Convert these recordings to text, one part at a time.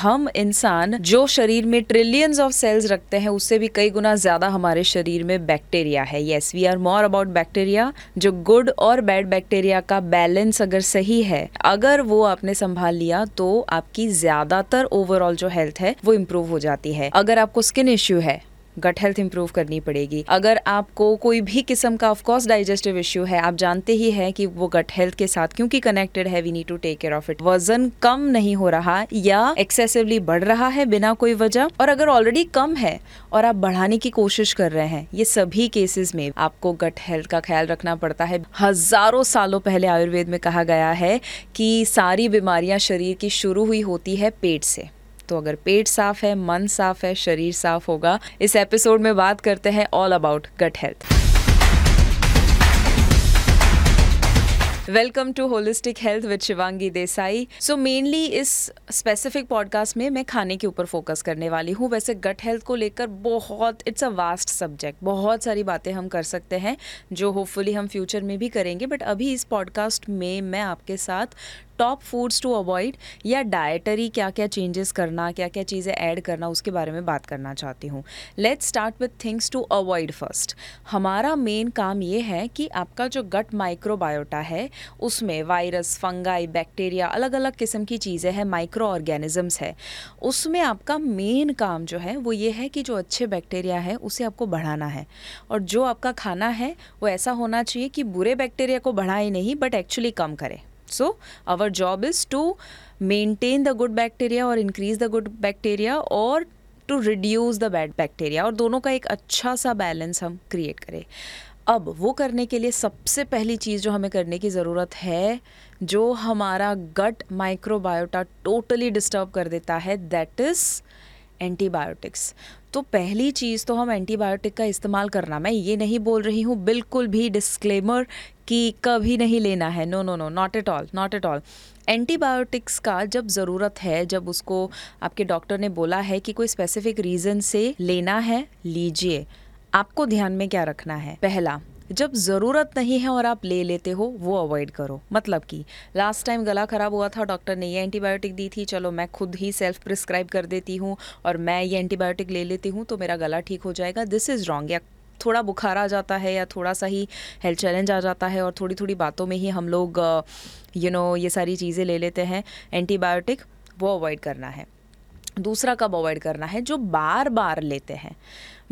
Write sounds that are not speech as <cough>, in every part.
हम इंसान जो शरीर में ट्रिलियंस ऑफ़ सेल्स रखते हैं, उससे भी कई गुना ज़्यादा हमारे शरीर में बैक्टीरिया है। Yes we are more about bacteria जो गुड और बैड बैक्टीरिया का बैलेंस अगर सही है, अगर वो आपने संभाल लिया तो आपकी ज़्यादातर ओवरऑल जो हेल्थ है, वो इम्प्रूव हो जाती है। अगर आपको स्किन इश्यू है गट हेल्थ इंप्रूव करनी पड़ेगी। अगर आपको कोई भी किस्म का ऑफकोर्स डाइजेस्टिव इश्यू है, आप जानते ही है कि वो गट हेल्थ के साथ क्योंकि कनेक्टेड है we need to take care of it वज़न कम नहीं हो रहा या एक्सेसिवली बढ़ रहा है बिना कोई वजह, और अगर ऑलरेडी कम है और आप बढ़ाने की कोशिश कर रहे हैं, ये सभी केसेस में आपको गट हेल्थ का ख्याल रखना पड़ता है। हज़ारों सालों पहले आयुर्वेद में कहा गया है कि सारी बीमारियाँ शरीर की शुरू हुई होती है पेट से। तो अगर पेट साफ़ है, मन साफ़ है, शरीर साफ़ होगा, इस एपिसोड में बात करते हैं all about gut health welcome to holistic health with Shivangi Desai so mainly इस स्पेसिफिक पॉडकास्ट में मैं खाने के ऊपर फोकस करने वाली हूँ। वैसे गट हेल्थ को लेकर बहुत इट्स अ वास्ट सब्जेक्ट बहुत सारी बातें हम कर सकते हैं, जो होपफुली हम फ्यूचर में भी करेंगे। बट अभी इस पॉडकास्ट में मैं आपके साथ टॉप फूड्स टू अवॉइड या डाइटरी क्या क्या चेंजेस करना क्या क्या चीज़ें ऐड करना, उसके बारे में बात करना चाहती हूँ। Let's start with things to avoid first हमारा मेन काम ये है कि आपका जो गट माइक्रोबायोटा है, उसमें वायरस फंगाई बैक्टीरिया अलग अलग किस्म की चीज़ें हैं माइक्रो ऑर्गेनिजम्स है। उसमें आपका मेन काम जो है, वो ये है कि जो अच्छे बैक्टीरिया है, उसे आपको बढ़ाना है। और जो आपका खाना है, वो ऐसा होना चाहिए कि बुरे बैक्टीरिया को बढ़ाए नहीं बट एक्चुअली कम करे। So, our job is to maintain the good bacteria or increase the good bacteria or to reduce the bad bacteria और दोनों का एक अच्छा सा बैलेंस हम क्रिएट करें। अब वो करने के लिए सबसे पहली चीज़ जो हमें करने की ज़रूरत है जो हमारा गट माइक्रोबायोटा टोटली डिस्टर्ब कर देता है दैट इज़ एंटीबायोटिक्स तो पहली चीज़ तो हम एंटीबायोटिक का इस्तेमाल करना, मैं ये नहीं बोल रही हूँ, बिल्कुल भी डिस्क्लेमर कि कभी नहीं लेना है। No no no not at all not at all antibiotics का जब ज़रूरत है, जब उसको आपके डॉक्टर ने बोला है कि कोई स्पेसिफिक रीज़न से लेना है, लीजिए। आपको ध्यान में क्या रखना है? पहला जब ज़रूरत नहीं है और आप ले लेते हो, वो अवॉइड करो। मतलब कि लास्ट टाइम गला ख़राब हुआ था डॉक्टर ने ये एंटीबायोटिक दी थी, चलो मैं खुद ही सेल्फ प्रिस्क्राइब कर देती हूँ और मैं ये एंटीबायोटिक ले लेती हूँ तो मेरा गला ठीक हो जाएगा। दिस इज़ रॉन्ग या थोड़ा बुखार आ जाता है या थोड़ा सा ही हेल्थ चैलेंज आ जाता है और थोड़ी थोड़ी बातों में ही हम लोग यू नो ये सारी चीज़ें ले लेते हैं। एंटीबायोटिक वो अवॉइड करना है। दूसरा कब अवॉइड करना है? जो बार बार लेते हैं।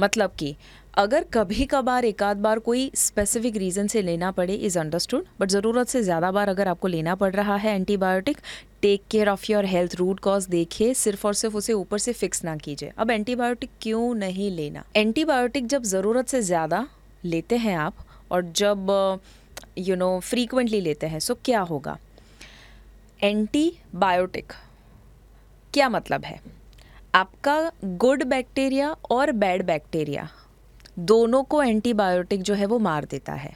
मतलब कि अगर कभी कभार एक आध बार कोई स्पेसिफिक रीज़न से लेना पड़े इज़ अंडरस्टूड बट ज़रूरत से ज़्यादा बार अगर आपको लेना पड़ रहा है antibiotic take care of your health root cause देखिए, सिर्फ़ और सिर्फ़ उसे ऊपर से फिक्स ना कीजिए। अब एंटीबायोटिक क्यों नहीं लेना? एंटीबायोटिक जब ज़रूरत से ज़्यादा लेते हैं आप, और जब यू नो फ्रीक्वेंटली लेते हैं सो क्या होगा? एंटीबायोटिक क्या मतलब है? आपका गुड बैक्टीरिया और बैड बैक्टीरिया दोनों को एंटीबायोटिक जो है वो मार देता है।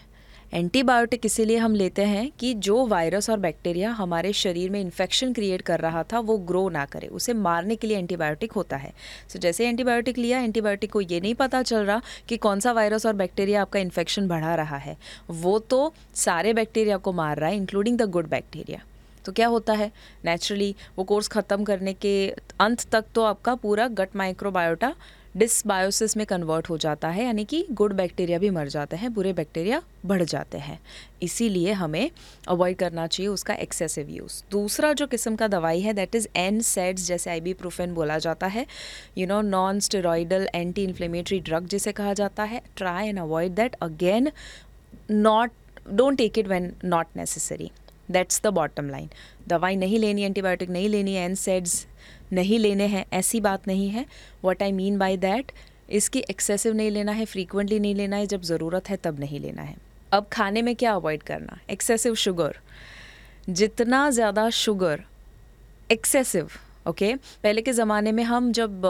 एंटीबायोटिक इसीलिए हम लेते हैं कि जो वायरस और बैक्टीरिया हमारे शरीर में इन्फेक्शन क्रिएट कर रहा था वो ग्रो ना करे। उसे मारने के लिए एंटीबायोटिक होता है। सो so, जैसे एंटीबायोटिक लिया एंटीबायोटिक को ये नहीं पता चल रहा कि कौन सा वायरस और बैक्टीरिया आपका इन्फेक्शन बढ़ा रहा है। वो तो सारे बैक्टीरिया को मार रहा है इंक्लूडिंग द गुड बैक्टीरिया तो क्या होता है? नेचुरली वो कोर्स ख़त्म करने के अंत तक तो आपका पूरा गट माइक्रोबायोटा डिसबायोसिस में कन्वर्ट हो जाता है, यानी कि गुड बैक्टीरिया भी मर जाते हैं, बुरे बैक्टीरिया बढ़ जाते हैं। इसीलिए हमें अवॉइड करना चाहिए उसका एक्सेसिव यूज़ दूसरा जो किस्म का दवाई है दैट इज़ एन सेट्स जैसे आई बोला जाता है you know non steroidal anti inflammatory drug जिसे कहा जाता है try and avoid that again not don't take it when not necessary that's the bottom line दवाई नहीं लेनी एंटीबायोटिक नहीं लेनी एन सेड्स नहीं लेने हैं, ऐसी बात नहीं है। What I mean by that इसकी एक्सेसिव नहीं लेना है फ्रीक्वेंटली नहीं लेना है, जब ज़रूरत है तब नहीं लेना है। अब खाने में क्या अवॉइड करना? एक्सेसिव शुगर जितना ज़्यादा शुगर एक्सेसिव ओके पहले के ज़माने में हम जब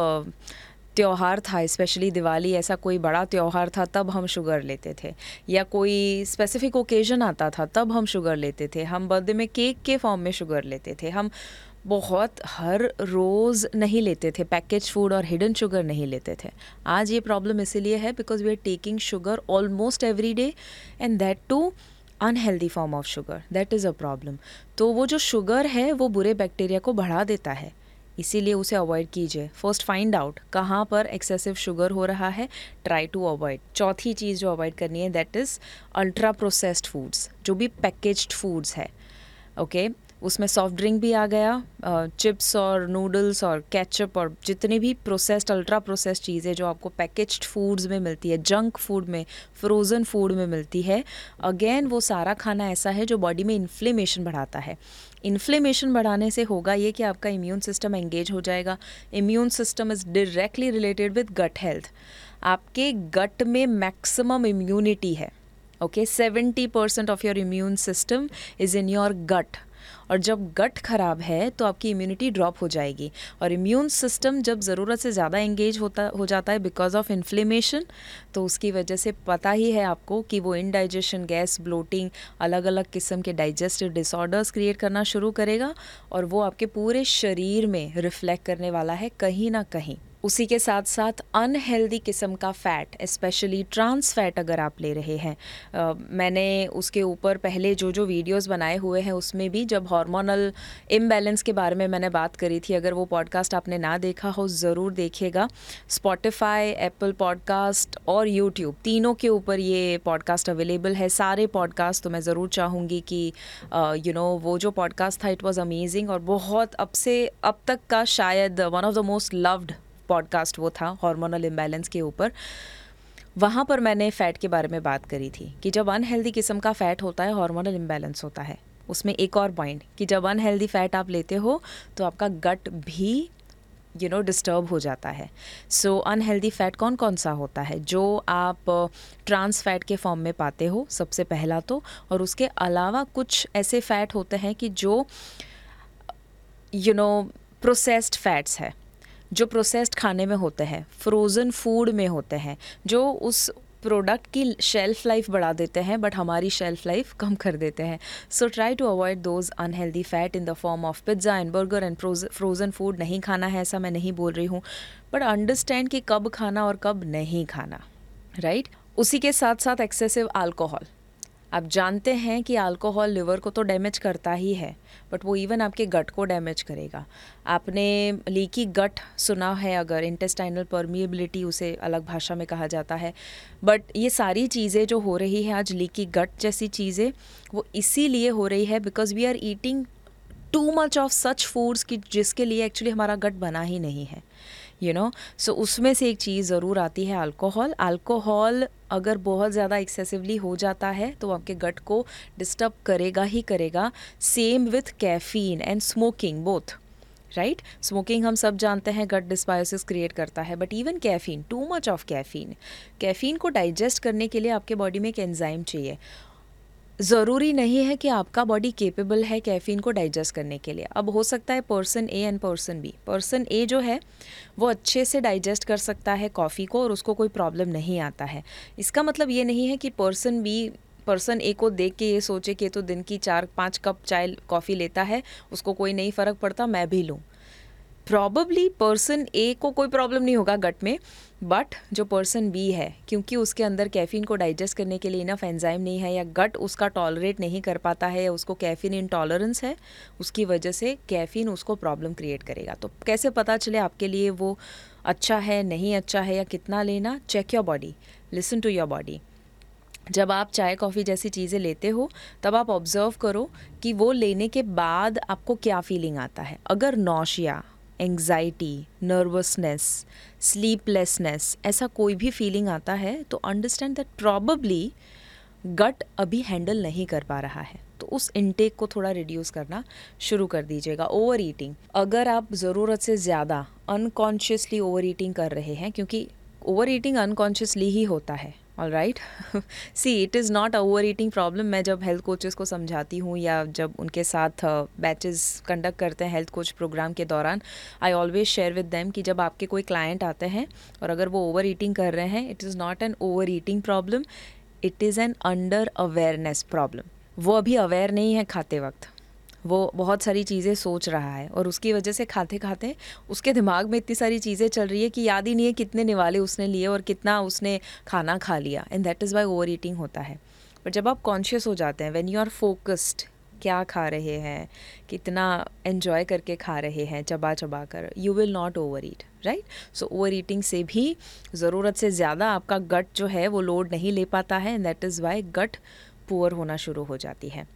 त्यौहार था स्पेशली दिवाली, ऐसा कोई बड़ा त्यौहार था, तब हम शुगर लेते थे। या कोई स्पेसिफिक ओकेजन आता था, तब हम शुगर लेते थे। हम बर्थडे में केक के फॉर्म में शुगर लेते थे। हम बहुत हर रोज़ नहीं लेते थे पैकेज फ़ूड और हिडन शुगर नहीं लेते थे। आज ये प्रॉब्लम इसीलिए है because we are taking sugar almost every day and that too unhealthy form of sugar that is a problem तो वो जो शुगर है, वो बुरे बैक्टीरिया को बढ़ा देता है। इसीलिए उसे अवॉइड कीजिए। फ़र्स्ट फाइंड आउट कहाँ पर एक्सेसिव शुगर हो रहा है। ट्राई टू अवॉइड चौथी चीज़ जो अवॉइड करनी है that is ultra processed foods जो भी पैकेज्ड फूड्स है। Okay okay? उसमें सॉफ्ट ड्रिंक भी आ गया चिप्स और नूडल्स और केचप और जितने भी प्रोसेस्ड अल्ट्रा प्रोसेस्ड चीज़ें जो आपको पैकेज्ड फूड्स में मिलती है जंक फ़ूड में फ्रोज़न फ़ूड में मिलती है अगेन वो सारा खाना ऐसा है जो बॉडी में इन्फ्लेमेशन बढ़ाता है। इन्फ्लेमेशन बढ़ाने से होगा ये कि आपका इम्यून सिस्टम एंगेज हो जाएगा। Immune system is directly related with gut health आपके गट में मैक्सिमम इम्यूनिटी है okay seventy percent of your immune system is in your gut और जब गट ख़राब है तो आपकी इम्यूनिटी ड्रॉप हो जाएगी। और इम्यून सिस्टम जब ज़रूरत से ज़्यादा एंगेज होता, हो जाता है बिकॉज़ ऑफ़ इन्फ्लेमेशन तो उसकी वजह से पता ही है आपको कि वो इनडाइजेशन गैस ब्लोटिंग अलग अलग किस्म के डाइजेस्टिव डिसऑर्डर्स क्रिएट करना शुरू करेगा और वो आपके पूरे शरीर में रिफ्लेक्ट करने वाला है कहीं ना कहीं। उसी के साथ साथ अनहेल्दी किस्म का फ़ैट स्पेशली ट्रांस फैट अगर आप ले रहे हैं। आ, मैंने उसके ऊपर पहले जो जो वीडियोस बनाए हुए हैं उसमें भी जब हार्मोनल इम्बैलेंस के बारे में मैंने बात करी थी अगर वो पॉडकास्ट आपने ना देखा हो ज़रूर देखिएगा। स्पॉटिफाई एप्पल पॉडकास्ट और यूट्यूब तीनों के ऊपर ये पॉडकास्ट अवेलेबल है। सारे पॉडकास्ट तो मैं ज़रूर चाहूँगी कि यू नो वो जो पॉडकास्ट था इट वॉज़ अमेजिंग और बहुत अब से अब तक का शायद one of the most loved podcast वो था हार्मोनल इम्बैलेंस के ऊपर। वहाँ पर मैंने फ़ैट के बारे में बात करी थी कि जब अनहेल्दी किस्म का फ़ैट होता है हार्मोनल इम्बैलेंस होता है। उसमें एक और पॉइंट कि जब अनहेल्दी फ़ैट आप लेते हो तो आपका गट भी यू नो डिस्टर्ब हो जाता है। सो अनहेल्दी फ़ैट कौन कौन सा होता है? जो आप ट्रांस फैट के फॉर्म में पाते हो, सबसे पहला तो और उसके अलावा कुछ ऐसे फ़ैट होते हैं कि जो यू नो प्रोसेस्ड फैट्स है। जो प्रोसेस्ड खाने में होते हैं फ्रोज़न फ़ूड में होते हैं, जो उस प्रोडक्ट की शेल्फ़ लाइफ बढ़ा देते हैं बट हमारी शेल्फ़ लाइफ कम कर देते हैं। So try to avoid those unhealthy fat in the form of pizza and burger and frozen food नहीं खाना है ऐसा मैं नहीं बोल रही हूँ। बट अंडरस्टैंड कि कब खाना और कब नहीं खाना। Right right? उसी के साथ साथ एक्सेसिव अल्कोहल आप जानते हैं कि अल्कोहल लिवर को तो डैमेज करता ही है बट वो इवन आपके गट को डैमेज करेगा। आपने लीकी गट सुना है अगर इंटेस्टाइनल परमिएबिलिटी उसे अलग भाषा में कहा जाता है बट ये सारी चीज़ें जो हो रही है आज लीकी गट जैसी चीज़ें, वो इसीलिए हो रही है because we are eating too much of such foods कि जिसके लिए एक्चुअली हमारा गट बना ही नहीं है। यू नो सो उसमें से एक चीज़ ज़रूर आती है अल्कोहल अल्कोहल अगर बहुत ज़्यादा एक्सेसिवली हो जाता है तो आपके गट को डिस्टर्ब करेगा ही करेगा. Same with caffeine and smoking both right smoking हम सब जानते हैं गट डिस्बायोसिस क्रिएट करता है but even caffeine too much of caffeine caffeine को डाइजेस्ट करने के लिए आपके बॉडी में एक एंजाइम चाहिए. ज़रूरी नहीं है कि आपका बॉडी केपेबल है कैफ़ीन को डाइजेस्ट करने के लिए। अब हो सकता है person A and person B person A जो है, वो अच्छे से डाइजेस्ट कर सकता है कॉफ़ी को और उसको कोई प्रॉब्लम नहीं आता है। इसका मतलब ये नहीं है कि पर्सन बी पर्सन ए को देख के ये सोचे कि तो दिन की चार, पाँच कप चाय कॉफ़ी लेता है, उसको कोई नहीं फ़र्क पड़ता, मैं भी लूँ। प्रॉबली पर्सन ए को कोई प्रॉब्लम नहीं होगा गट में बट जो पर्सन बी है, क्योंकि उसके अंदर कैफ़ीन को डाइजेस्ट करने के लिए इनफ एंजाइम नहीं है या गट उसका टॉलरेट नहीं कर पाता है या उसको कैफ़ीन इंटॉलरेंस है, उसकी वजह से कैफ़ीन उसको प्रॉब्लम क्रिएट करेगा। तो कैसे पता चले आपके लिए वो अच्छा है, नहीं अच्छा है या कितना लेना? Check your body listen to your body जब आप चाय, कॉफ़ी जैसी चीज़ें लेते हो, तब आप ऑब्ज़र्व करो कि वो लेने के बाद आपको क्या फीलिंग आता है। अगर नौशिया एंग्जाइटी नर्वसनेस स्लीपलेसनेस ऐसा कोई भी फीलिंग आता है तो अंडरस्टैंड दैट प्रॉबली गट अभी हैंडल नहीं कर पा रहा है। तो उस इनटेक को थोड़ा रिड्यूस करना शुरू कर दीजिएगा। ओवर ईटिंग अगर आप ज़रूरत से ज़्यादा अनकॉन्शियसली ओवर ईटिंग कर रहे हैं, क्योंकि ओवर ईटिंग अनकॉन्शियसली ही होता है। All right see it is not over eating problem मैं जब हेल्थ कोचेस को समझाती हूँ या जब उनके साथ बैचेस uh, कंडक्ट करते हैं हेल्थ कोच प्रोग्राम के दौरान I always share with them कि जब आपके कोई क्लाइंट आते हैं और अगर वो ओवर ईटिंग कर रहे हैं it is not an over eating problem it is an under awareness problem वो अभी अवेयर नहीं है खाते वक्त. वो बहुत सारी चीज़ें सोच रहा है और उसकी वजह से खाते खाते उसके दिमाग में इतनी सारी चीज़ें चल रही है कि याद ही नहीं है कितने निवाले उसने लिए और कितना उसने खाना खा लिया and that is why over eating होता है। बट जब आप कॉन्शियस हो जाते हैं वेन यू आर फोकस्ड क्या खा रहे हैं, कितना एन्जॉय करके खा रहे हैं चबा चबा कर you will not over eat right so over eating से भी ज़रूरत से ज़्यादा आपका गट जो है वो लोड नहीं ले पाता है and that is why gut poor होना शुरू हो जाती है।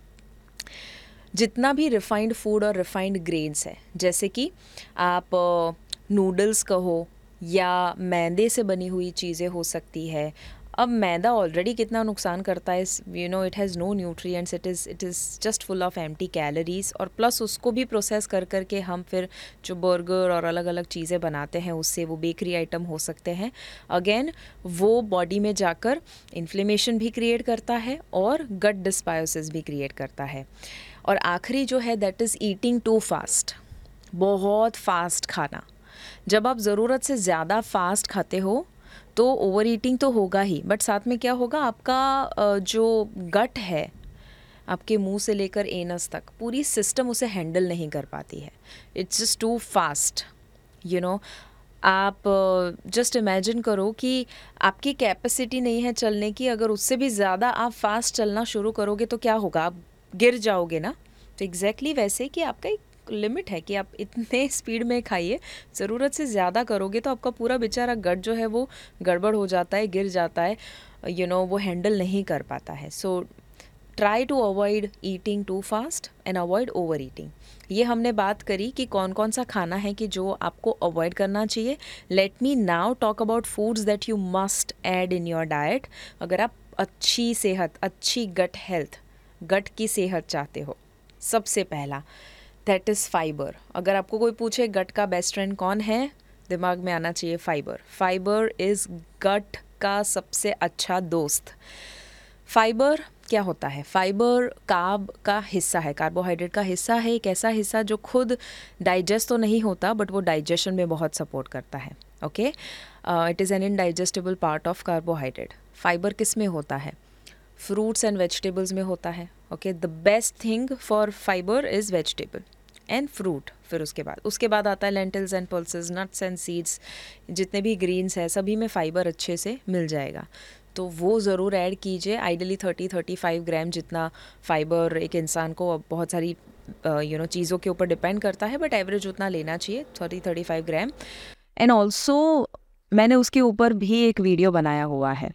जितना भी रिफाइंड फ़ूड और रिफाइंड ग्रेन्स है, जैसे कि आप नूडल्स कहो या मैदे से बनी हुई चीज़ें हो सकती है। अब मैदा ऑलरेडी कितना नुकसान करता है you know it has no nutrients it is it is just full of empty calories और प्लस उसको भी प्रोसेस कर कर के हम फिर जो बर्गर और अलग अलग चीज़ें बनाते हैं, उससे वो बेकरी आइटम हो सकते हैं। अगेन वो बॉडी में जाकर इन्फ्लेमेशन भी क्रिएट करता है और गट डिस्पायोसिस भी क्रिएट करता है। और आखिरी जो है that is eating too fast बहुत फास्ट खाना। जब आप ज़रूरत से ज़्यादा फास्ट खाते हो तो ओवर ईटिंग तो होगा ही। बट साथ में क्या होगा, आपका जो गट है, आपके मुँह से लेकर एनस तक, पूरी सिस्टम उसे हैंडल नहीं कर पाती है। It's just too fast you know आप जस्ट इमेजिन करो कि आपकी कैपेसिटी नहीं है चलने की। अगर उससे भी ज़्यादा आप फास्ट चलना शुरू करोगे तो क्या होगा? आप गिर जाओगे ना तो एग्जैक्टली exactly वैसे कि आपका एक लिमिट है कि आप इतने <laughs> स्पीड में खाइए। ज़रूरत से ज़्यादा करोगे तो आपका पूरा बेचारा गट जो है वो गड़बड़ हो जाता है, गिर जाता है यू नो वो हैंडल नहीं कर पाता है। So try to avoid eating too fast and avoid over eating ये हमने बात करी कि कौन कौन सा खाना है कि जो आपको अवॉइड करना चाहिए। Let me now talk about foods that you must add in your diet अगर आप अच्छी सेहत, अच्छी गट हेल्थ गट की सेहत चाहते हो। सबसे पहला दैट इज़ फाइबर अगर आपको कोई पूछे गट का बेस्ट फ्रेंड कौन है, दिमाग में आना चाहिए फाइबर फाइबर इज़ गट का सबसे अच्छा दोस्त। फाइबर क्या होता है? फाइबर कार्ब का हिस्सा है। कार्बोहाइड्रेट का हिस्सा है, एक ऐसा हिस्सा जो खुद डाइजेस्ट तो नहीं होता बट वो डाइजेशन में बहुत सपोर्ट करता है। Okay it is an indigestible part of carbohydrate fibre किसमें होता है? फ्रूट्स एंड वेजिटेबल्स में होता है okay the best thing for fibre is vegetable and fruit फिर उसके बाद। उसके बाद आता है lentils and pulses nuts and seeds जितने भी ग्रीन्स हैं, सभी में फ़ाइबर अच्छे से मिल जाएगा। तो वो ज़रूर ऐड कीजिए। Ideally thirty thirty five gram जितना फ़ाइबर एक इंसान को अब बहुत सारी यू नो चीज़ों के ऊपर डिपेंड करता है बट एवरेज उतना लेना चाहिए thirty thirty five gram and also मैंने उसके ऊपर भी एक वीडियो बनाया हुआ है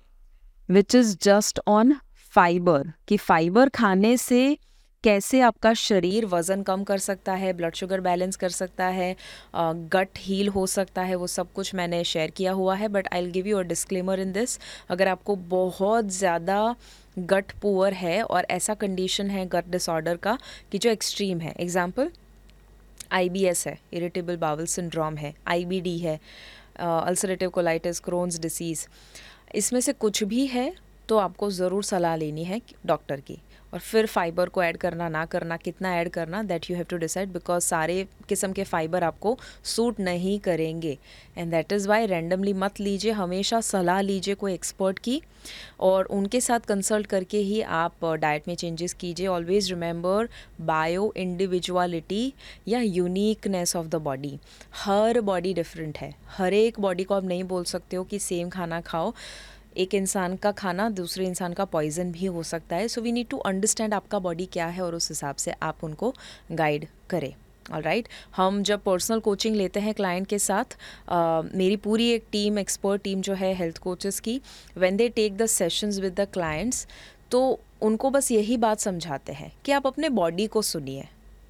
which is just on fibre, कि फाइबर खाने से कैसे आपका शरीर वज़न कम कर सकता है, ब्लड शुगर बैलेंस कर सकता है गट हील हो सकता है, वो सब कुछ मैंने शेयर किया हुआ है but I give you a disclaimer in this अगर आपको बहुत ज़्यादा गट पुअर है और ऐसा कंडीशन है गट डिसऑर्डर का, कि जो एक्सट्रीम है एग्ज़ाम्पल आई है इरिटेबल बावल सिंड्रोम है आईबीडी है अल्सरेटिव कोलाइटिस क्रोन्स डिसीज़ इसमें से कुछ भी है तो आपको ज़रूर सलाह लेनी है डॉक्टर की। और फिर फाइबर को ऐड करना, ना करना, कितना ऐड करना that you have to decide because सारे किस्म के फाइबर आपको सूट नहीं करेंगे। And that is why randomly मत लीजिए, हमेशा सलाह लीजिए कोई एक्सपर्ट की। और उनके साथ कंसल्ट करके ही आप डाइट में चेंजेस कीजिए। ऑलवेज रिमेंबर बायो इंडिविजुअलिटी या यूनिकनेस ऑफ़ द बॉडी हर बॉडी डिफरेंट है। हर एक बॉडी को आप नहीं बोल सकते हो कि सेम खाना खाओ। एक इंसान का खाना दूसरे इंसान का पॉइजन भी हो सकता है। So we need to understand आपका बॉडी क्या है और उस हिसाब से आप उनको गाइड करें। All right right? हम जब पर्सनल कोचिंग लेते हैं क्लाइंट के साथ uh, मेरी पूरी एक टीम एक्सपर्ट टीम जो है हेल्थ कोचेस की when they take the sessions with the clients तो उनको बस यही बात समझाते हैं कि आप अपने बॉडी को सुनिए।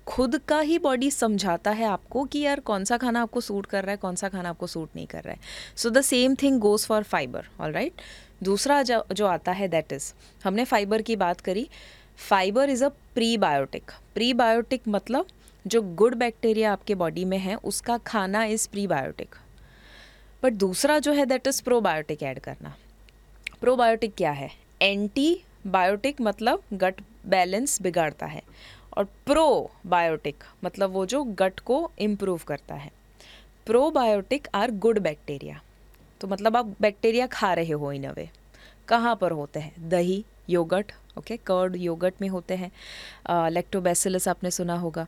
खुद का ही बॉडी समझाता है आपको कि यार कौन सा खाना आपको सूट कर रहा है, कौन सा खाना आपको सूट नहीं कर रहा है। So the same thing goes for fibre all right दूसरा जो जो आता है दैट इज़ हमने फाइबर की बात करी। Fibre is a prebiotic prebiotic मतलब जो गुड बैक्टीरिया आपके बॉडी में है, उसका खाना इज़ प्री बायोटिक बट दूसरा जो है दैट इज़ प्रोबायोटिक ऐड करना। प्रोबायोटिक क्या है? एंटी बायोटिक मतलब गट बैलेंस बिगाड़ता है। और प्रोबायोटिक मतलब वो जो गट को इम्प्रूव करता है। प्रोबायोटिक आर गुड बैक्टीरिया तो मतलब आप बैक्टीरिया खा रहे हो इन अवे कहाँ पर होते हैं? दही योगट ओके कर्ड योगट में होते हैं। लेक्टोबैसिलस आपने सुना होगा।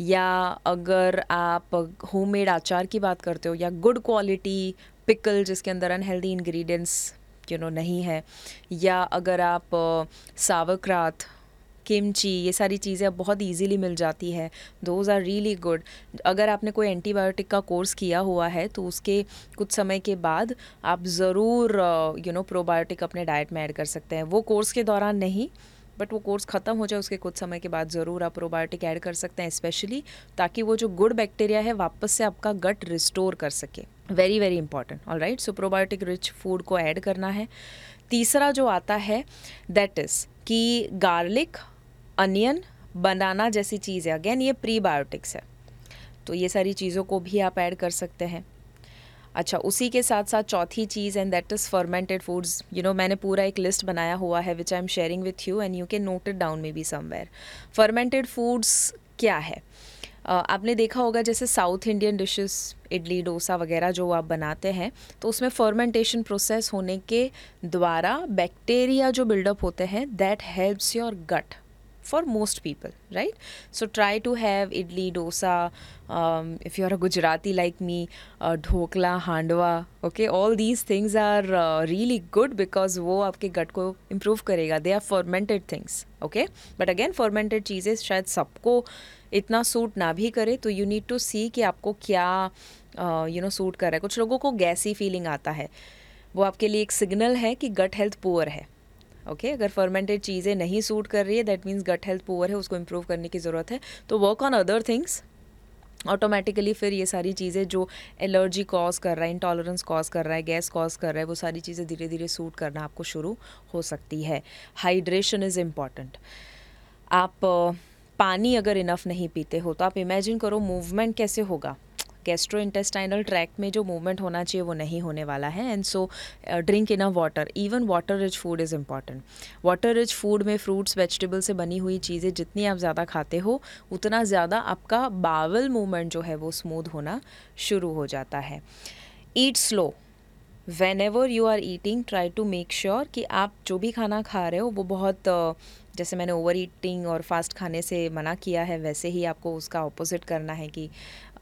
या अगर आप होममेड आचार की बात करते हो, या गुड क्वालिटी पिकल जिसके अंदर अनहेल्दी इंग्रेडिएंट्स यू नो नहीं है। या अगर आप सावक्रात किमची ये सारी चीज़ें अब बहुत ईजीली मिल जाती है। दोज आर रियली गुड अगर आपने कोई एंटीबायोटिक का कोर्स किया हुआ है तो उसके कुछ समय के बाद आप ज़रूर यू नो प्रोबायोटिक अपने डाइट में ऐड कर सकते हैं। वो कोर्स के दौरान नहीं बट वो कोर्स ख़त्म हो जाए, उसके कुछ समय के बाद ज़रूर आप प्रोबायोटिक ऐड कर सकते हैं स्पेशली ताकि वो जो गुड बैक्टीरिया है, वापस से आपका गट रिस्टोर कर सके। Very very important all right so probiotic rich food को ऐड करना है। तीसरा जो आता है दैट इज़ कि गार्लिक अनियन बनाना जैसी चीज़ है। अगेन ये प्रीबायोटिक्स है। तो ये सारी चीज़ों को भी आप ऐड कर सकते हैं। अच्छा उसी के साथ साथ चौथी चीज़ and that is fermented foods you know मैंने पूरा एक लिस्ट बनाया हुआ है which I am sharing with you and you can note it down maybe somewhere fermented foods क्या है? uh, आपने देखा होगा जैसे South Indian dishes idli dosa वगैरह जो आप बनाते हैं तो उसमें फर्मेंटेशन प्रोसेस होने के द्वारा बैक्टीरिया जो बिल्डअप होते हैं that helps your gut for most people, right? So try to have idli, dosa. Um, if you're a Gujarati like me, uh, dhokla, handwa. Okay, all these things are uh, really good because वो आपके gut को improve करेगा. They are fermented things. Okay, but again fermented चीज़ें शायद सबको इतना suit ना भी करे तो यू नीड टू सी कि आपको क्या यू नो सूट कर रहा है कुछ लोगों को गैसी फीलिंग आता है वो आपके लिए एक सिग्नल है कि गट हेल्थ पुअर है ओके okay? अगर फर्मेंटेड चीज़ें नहीं सूट कर रही है that means gut health poor है, उसको इम्प्रूव करने की ज़रूरत है। तो work on other things automatically फिर ये सारी चीज़ें जो एलर्जी कॉज कर रहा है इंटॉलरेंस कॉज कर रहा है गैस कॉज कर रहा है, वो सारी चीज़ें धीरे धीरे सूट करना आपको शुरू हो सकती है। हाइड्रेशन इज़ इंपॉर्टेंट आप पानी अगर इनफ नहीं पीते हो तो आप इमेजिन करो मूवमेंट कैसे होगा। गैस्ट्रो इंटेस्टाइनल ट्रैक में जो मूवमेंट होना चाहिए वो नहीं होने वाला है। And so drink in a water even water rich food is important water rich food में फ्रूट्स वेजिटेबल से बनी हुई चीज़ें जितनी आप ज़्यादा खाते हो, उतना ज़्यादा आपका बावल मूवमेंट जो है वो स्मूथ होना शुरू हो जाता है। Eat slow whenever you are eating try to make sure कि आप जो भी खाना खा रहे हो, वो बहुत जैसे मैंने ओवर ईटिंग और फास्ट खाने से मना किया है, वैसे ही आपको उसका ऑपोजिट करना है कि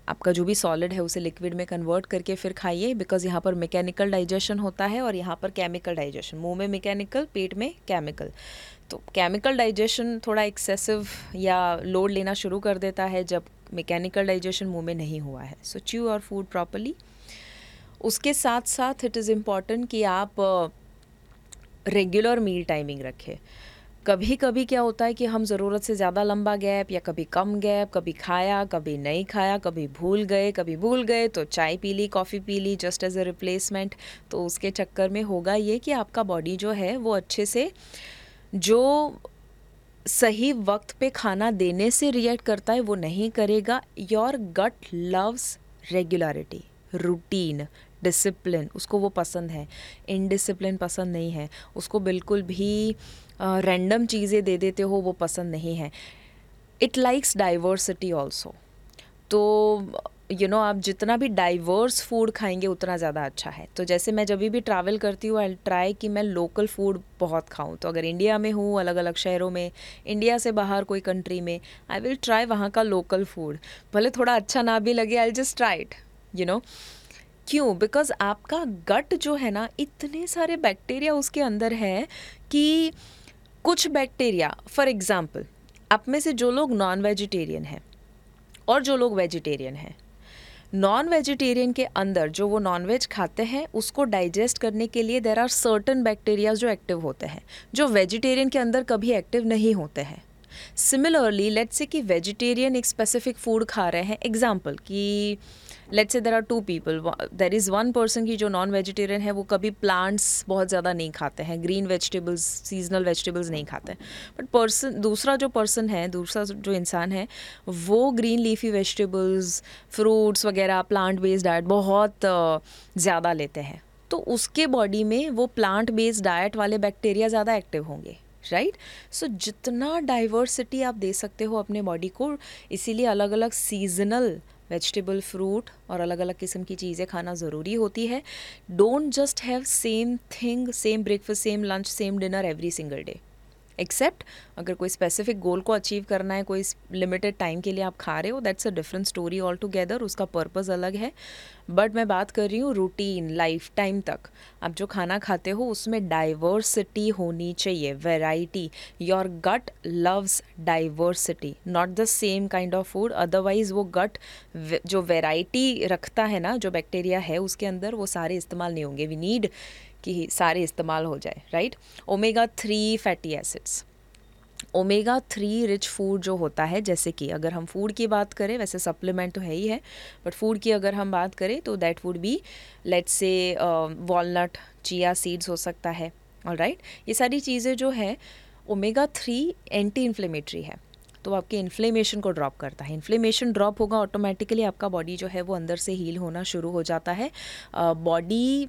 आपका जो भी सॉलिड है, उसे लिक्विड में कन्वर्ट करके फिर खाइए बिकॉज़ यहाँ पर मैकेनिकल डाइजेशन होता है और यहाँ पर केमिकल डाइजेशन मुँह में मैकेनिकल पेट में केमिकल तो केमिकल डाइजेशन थोड़ा एक्सेसिव या लोड लेना शुरू कर देता है जब मैकेनिकल डाइजेशन मुँह में नहीं हुआ है। सो च्यू और फ़ूड प्रॉपरली उसके साथ साथ इट इज़ इंपॉर्टेंट कि आप रेगुलर मील टाइमिंग रखें। कभी कभी क्या होता है कि हम ज़रूरत से ज़्यादा लंबा गैप या कभी कम गैप, कभी खाया, कभी नहीं खाया, कभी भूल गए, कभी भूल गए तो चाय पी ली, कॉफ़ी पी ली जस्ट एज अ रिप्लेसमेंट तो उसके चक्कर में होगा ये कि आपका बॉडी जो है, वो अच्छे से जो सही वक्त पे खाना देने से रिएक्ट करता है, वो नहीं करेगा. Your gut loves regularity routine discipline उसको वो पसंद है। इनडिसिप्लिन पसंद नहीं है। उसको बिल्कुल भी रैंडम चीज़ें दे देते हो वो पसंद नहीं है। इट लाइक्स डाइवर्सिटी ऑल्सो तो यू you नो know, आप जितना भी डाइवर्स फ़ूड खाएँगे उतना ज़्यादा अच्छा है। तो जैसे मैं जब भी ट्रैवल करती हूँ आई ट्राई कि मैं लोकल फ़ूड बहुत खाऊँ। तो अगर इंडिया में हूँ अलग अलग शहरों में इंडिया से बाहर कोई कंट्री में आई विल ट्राई वहाँ का लोकल फ़ूड भले थोड़ा अच्छा ना भी लगे I just try it you know क्यों? बिकॉज़ आपका गट जो है ना, इतने सारे बैक्टीरिया उसके अंदर है कि कुछ बैक्टीरिया फॉर एग्ज़ाम्पल आप में से जो लोग नॉन वेजिटेरियन हैं और जो लोग वेजिटेरियन हैं नॉन वेजिटेरियन के अंदर जो वो नॉन वेज खाते हैं, उसको डाइजेस्ट करने के लिए देर आर सर्टन बैक्टीरियाज जो एक्टिव होते हैं, जो वेजिटेरियन के अंदर कभी एक्टिव नहीं होते हैं। सिमिलरली लेट्स से कि वेजिटेरियन एक स्पेसिफिक फ़ूड खा रहे हैं एग्ज़ाम्पल कि let's say there are two people there is one person की जो नॉन वेजिटेरियन है वो कभी प्लांट्स बहुत ज़्यादा नहीं खाते हैं. ग्रीन वेजिटेबल्स सीजनल वेजिटेबल्स नहीं खाते बट पर्सन दूसरा जो पर्सन है दूसरा जो इंसान है वो ग्रीन लीफी वेजिटेबल्स फ्रूट्स वगैरह प्लांट बेस्ड डाइट बहुत ज़्यादा लेते हैं. तो उसके बॉडी में वो प्लांट बेस्ड डाइट वाले बैक्टीरिया ज़्यादा एक्टिव होंगे राइट right? सो so, जितना डाइवर्सिटी आप दे सकते हो अपने बॉडी को इसीलिए अलग अलग सीजनल वेजिटेबल, फ्रूट और अलग अलग किस्म की चीज़ें खाना ज़रूरी होती है। Don't just have same thing same breakfast same lunch same dinner every single day except अगर कोई स्पेसिफिक गोल को अचीव करना है, कोई लिमिटेड टाइम के लिए आप खा रहे हो that's a different story all together उसका पर्पज़ अलग है। बट मैं बात कर रही हूँ रूटीन लाइफ टाइम तक। आप जो खाना खाते हो, उसमें डाइवर्सिटी होनी चाहिए variety your gut loves diversity not the same kind of food otherwise वो गट जो वेराइटी रखता है ना, जो बैक्टीरिया है, उसके अंदर वो सारे इस्तेमाल नहीं होंगे। वी नीड कि सारे इस्तेमाल हो जाए right omega three fatty acids omega three rich food जो होता है, जैसे कि अगर हम फ़ूड की बात करें, वैसे सप्लीमेंट तो है ही है बट फ़ूड की अगर हम बात करें तो that would be let's say walnut chia seeds हो सकता है और राइट ये सारी चीज़ें जो है ओमेगा थ्री एंटी इन्फ्लेमेटरी है तो आपके इन्फ्लेमेशन को ड्रॉप करता है। इन्फ्लेमेशन ड्रॉप होगा ऑटोमेटिकली आपका बॉडी जो है, वो अंदर से हील होना शुरू हो जाता है। Body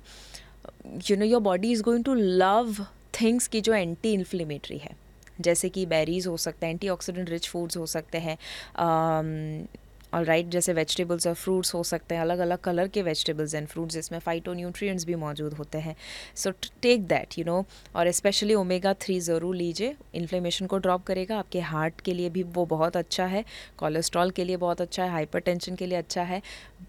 you know your body is going to love things की जो एंटी इन्फ्लेमेटरी है जैसे कि बेरीज हो सकते हैं एंटीऑक्सीडेंट रिच फूड्स हो सकते हैं और राइट right, जैसे वेजिटेबल्स और फ्रूट्स हो सकते हैं अलग अलग कलर के वेजिटेबल्स एंड फ्रूट्स जिसमें फाइटो न्यूट्रिएंट्स भी मौजूद होते हैं। So take that you know और स्पेशली ओमेगा थ्री ज़रूर लीजिए। इन्फ्लेमेशन को ड्रॉप करेगा आपके हार्ट के लिए भी वो बहुत अच्छा है कोलेस्ट्रॉल के लिए बहुत अच्छा है हाइपरटेंशन के लिए अच्छा है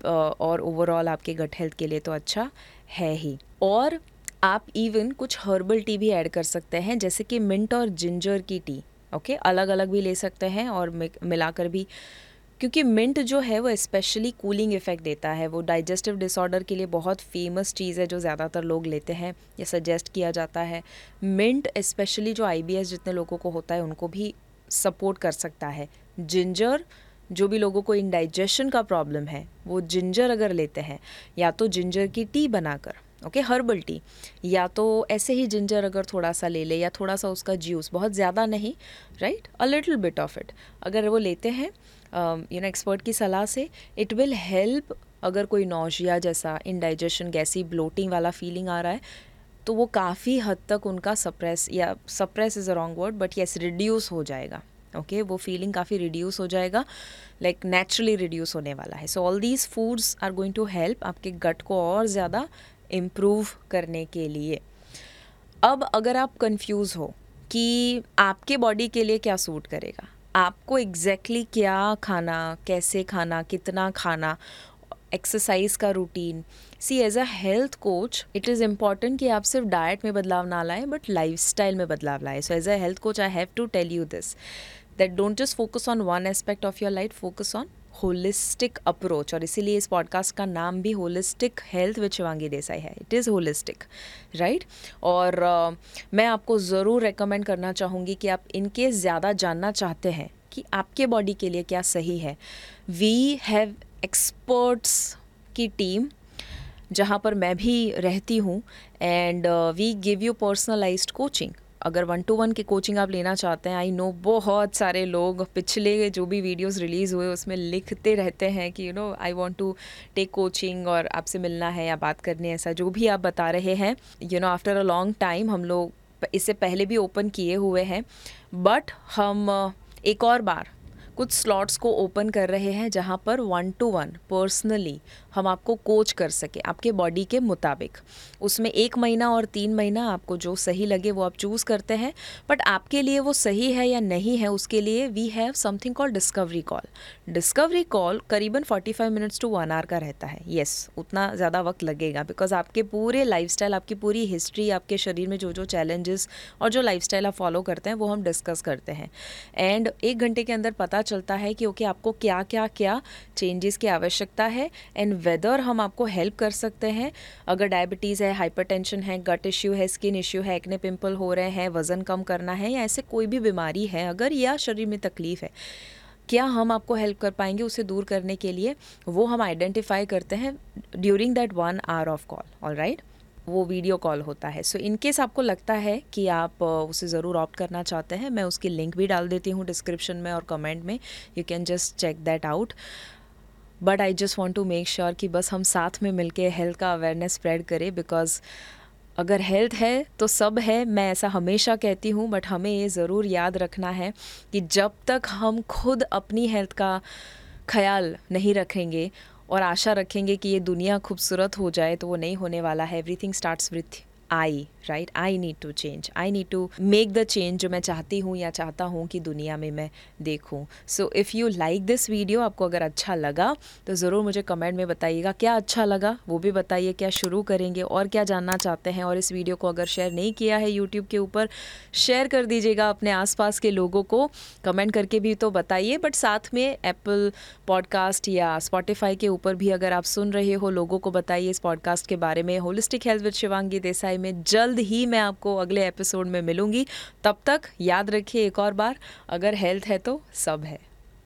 और ओवरऑल आपके गट हेल्थ के लिए तो अच्छा। है ही। और आप इवन कुछ हर्बल टी भी ऐड कर सकते हैं, जैसे कि मिंट और जिंजर की टी ओके अलग अलग भी ले सकते हैं और मिलाकर भी। क्योंकि मिंट जो है, वो स्पेशली कूलिंग इफ़ेक्ट देता है। वो डाइजेस्टिव डिसऑर्डर के लिए बहुत फ़ेमस चीज़ है, जो ज़्यादातर लोग लेते हैं या सजेस्ट किया जाता है। मिंट स्पेशली जो आईबीएस जितने लोगों को होता है, उनको भी सपोर्ट कर सकता है। जिंजर जो भी लोगों को इंडाइजेशन का प्रॉब्लम है, वो जिंजर अगर लेते हैं, या तो जिंजर की टी बनाकर ओके हर्बल टी या तो ऐसे ही जिंजर अगर थोड़ा सा ले ले, या थोड़ा सा उसका जूस बहुत ज़्यादा नहीं right a little bit of it अगर वो लेते हैं यू नो एक्सपर्ट की सलाह से इट विल हेल्प अगर कोई नौशिया जैसा इंडाइजेशन गैसी ब्लोटिंग वाला फीलिंग आ रहा है तो वो काफ़ी हद तक उनका सप्रेस या suppress is a wrong word but yes reduce हो जाएगा। Okay okay? वो फीलिंग काफ़ी रिड्यूस हो जाएगा लाइक नेचुरली रिड्यूस होने वाला है. So all these foods are going to help आपके गट को और ज़्यादा इम्प्रूव करने के लिए. अब अगर आप कंफ्यूज हो कि आपके बॉडी के लिए क्या सूट करेगा, आपको एग्जैक्टली exactly क्या खाना, कैसे खाना, कितना खाना एक्सरसाइज का routine see as a health coach it is important कि आप सिर्फ़ डाइट में बदलाव ना लाएँ बट लाइफ में बदलाव लाएँ. So as a health coach I have to tell you this that don't just focus on one aspect of your life focus on holistic approach और इसीलिए इस पॉडकास्ट का नाम भी holistic health with Shivangi Desai है. It is holistic right और uh, मैं आपको ज़रूर रेकमेंड करना चाहूँगी कि आप इनके ज़्यादा जानना चाहते हैं कि आपके बॉडी के लिए क्या सही है. वी हैव एक्सपर्ट्स की टीम जहाँ पर मैं भी रहती हूँ and we give you personalised coaching अगर वन टू वन की कोचिंग आप लेना चाहते हैं आई नो बहुत सारे लोग पिछले जो भी वीडियोस रिलीज़ हुए, उसमें लिखते रहते हैं कि you know I want to take coaching और आपसे मिलना है या बात करनी है, ऐसा जो भी आप बता रहे हैं। You know after a long time हम लोग, इससे पहले भी ओपन किए हुए हैं। बट हम, एक और बार कुछ स्लॉट्स को ओपन कर रहे हैं जहाँ पर वन टू वन पर्सनली हम आपको कोच कर सके आपके बॉडी के मुताबिक। उसमें एक महीना और तीन महीना आपको जो सही लगे वो आप चूज़ करते हैं बट आपके लिए वो सही है या नहीं है उसके लिए we have something call discovery call discovery call करीबन 45 मिनट्स टू वन आवर का रहता है। येस yes, उतना ज़्यादा वक्त लगेगा बिकॉज़ आपके पूरे लाइफ आपकी पूरी हिस्ट्री आपके शरीर में जो जो चैलेंजेस और जो लाइफ आप फॉलो करते हैं वो हम डिस्कस करते हैं। एंड एक घंटे के अंदर पता चलता है कि ओके okay, आपको क्या क्या क्या चेंजेस की आवश्यकता है एंड वेदर हम आपको हेल्प कर सकते हैं। अगर डायबिटीज़ है हाइपरटेंशन है गट इश्यू है स्किन इश्यू है एक्ने पिंपल हो रहे हैं वज़न कम करना है या ऐसे कोई भी बीमारी है अगर या शरीर में तकलीफ़ है क्या हम आपको हेल्प कर पाएँगे उसे दूर करने के लिए? वो हम आइडेंटिफाई करते हैं during that one hour of call all right वो वीडियो कॉल होता है। सो so, इनकेस आपको लगता है कि आप उसे ज़रूर ऑप्ट करना चाहते हैं मैं उसकी लिंक भी डाल देती हूँ डिस्क्रिप्शन में और कमेंट में। You can just check that out but I just want to make sure कि बस हम साथ में मिलके हेल्थ का अवेयरनेस स्प्रेड करें बिकॉज़ अगर हेल्थ है तो सब है। मैं ऐसा हमेशा कहती हूँ बट हमें ये ज़रूर याद रखना है कि जब तक हम खुद अपनी हेल्थ का ख्याल नहीं रखेंगे और आशा रखेंगे कि ये दुनिया खूबसूरत हो जाए तो वो नहीं होने वाला है। Everything starts with I right I need to change I need to make the change जो मैं चाहती हूँ या चाहता हूँ कि दुनिया में मैं देखूँ। So if you like this video आपको अगर अच्छा लगा तो ज़रूर मुझे कमेंट में बताइएगा, क्या अच्छा लगा? वो भी बताइए, क्या शुरू करेंगे और क्या जानना चाहते हैं? और इस वीडियो को अगर शेयर नहीं किया है यूट्यूब के ऊपर शेयर कर दीजिएगा अपने आसपास के लोगों को। कमेंट करके भी तो बताइए बट साथ में एप्पल पॉडकास्ट या स्पॉटिफाई के ऊपर भी अगर आप सुन रहे हो, लोगों को बताइए इस पॉडकास्ट के बारे में। Holistic health with Shivangi Desai में जल्द ही मैं आपको अगले एपिसोड में मिलूँगी। तब तक याद रखिए एक और बार, अगर हेल्थ है तो सब है।